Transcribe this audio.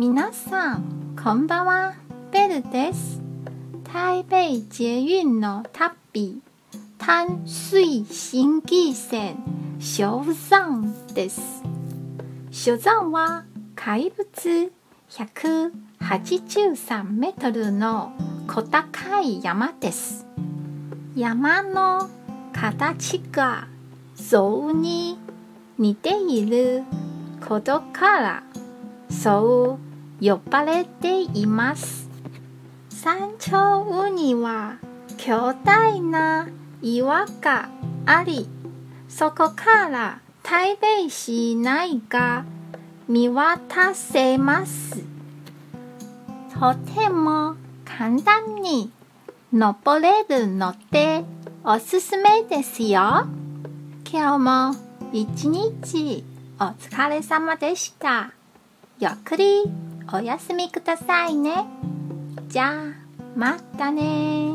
皆さん、こんばんは。ベルです。台北捷運の旅、淡水新幹線、小山です。小山は海抜183メートルの小高い山です。山の形が象に似ていることからそう呼ばれています。山頂には巨大な岩があり、そこから台北市内が見渡せます。とても簡単に登れるのでおすすめですよ。今日も一日お疲れ様でした。ゆっくりお休みくださいね。じゃあ、またね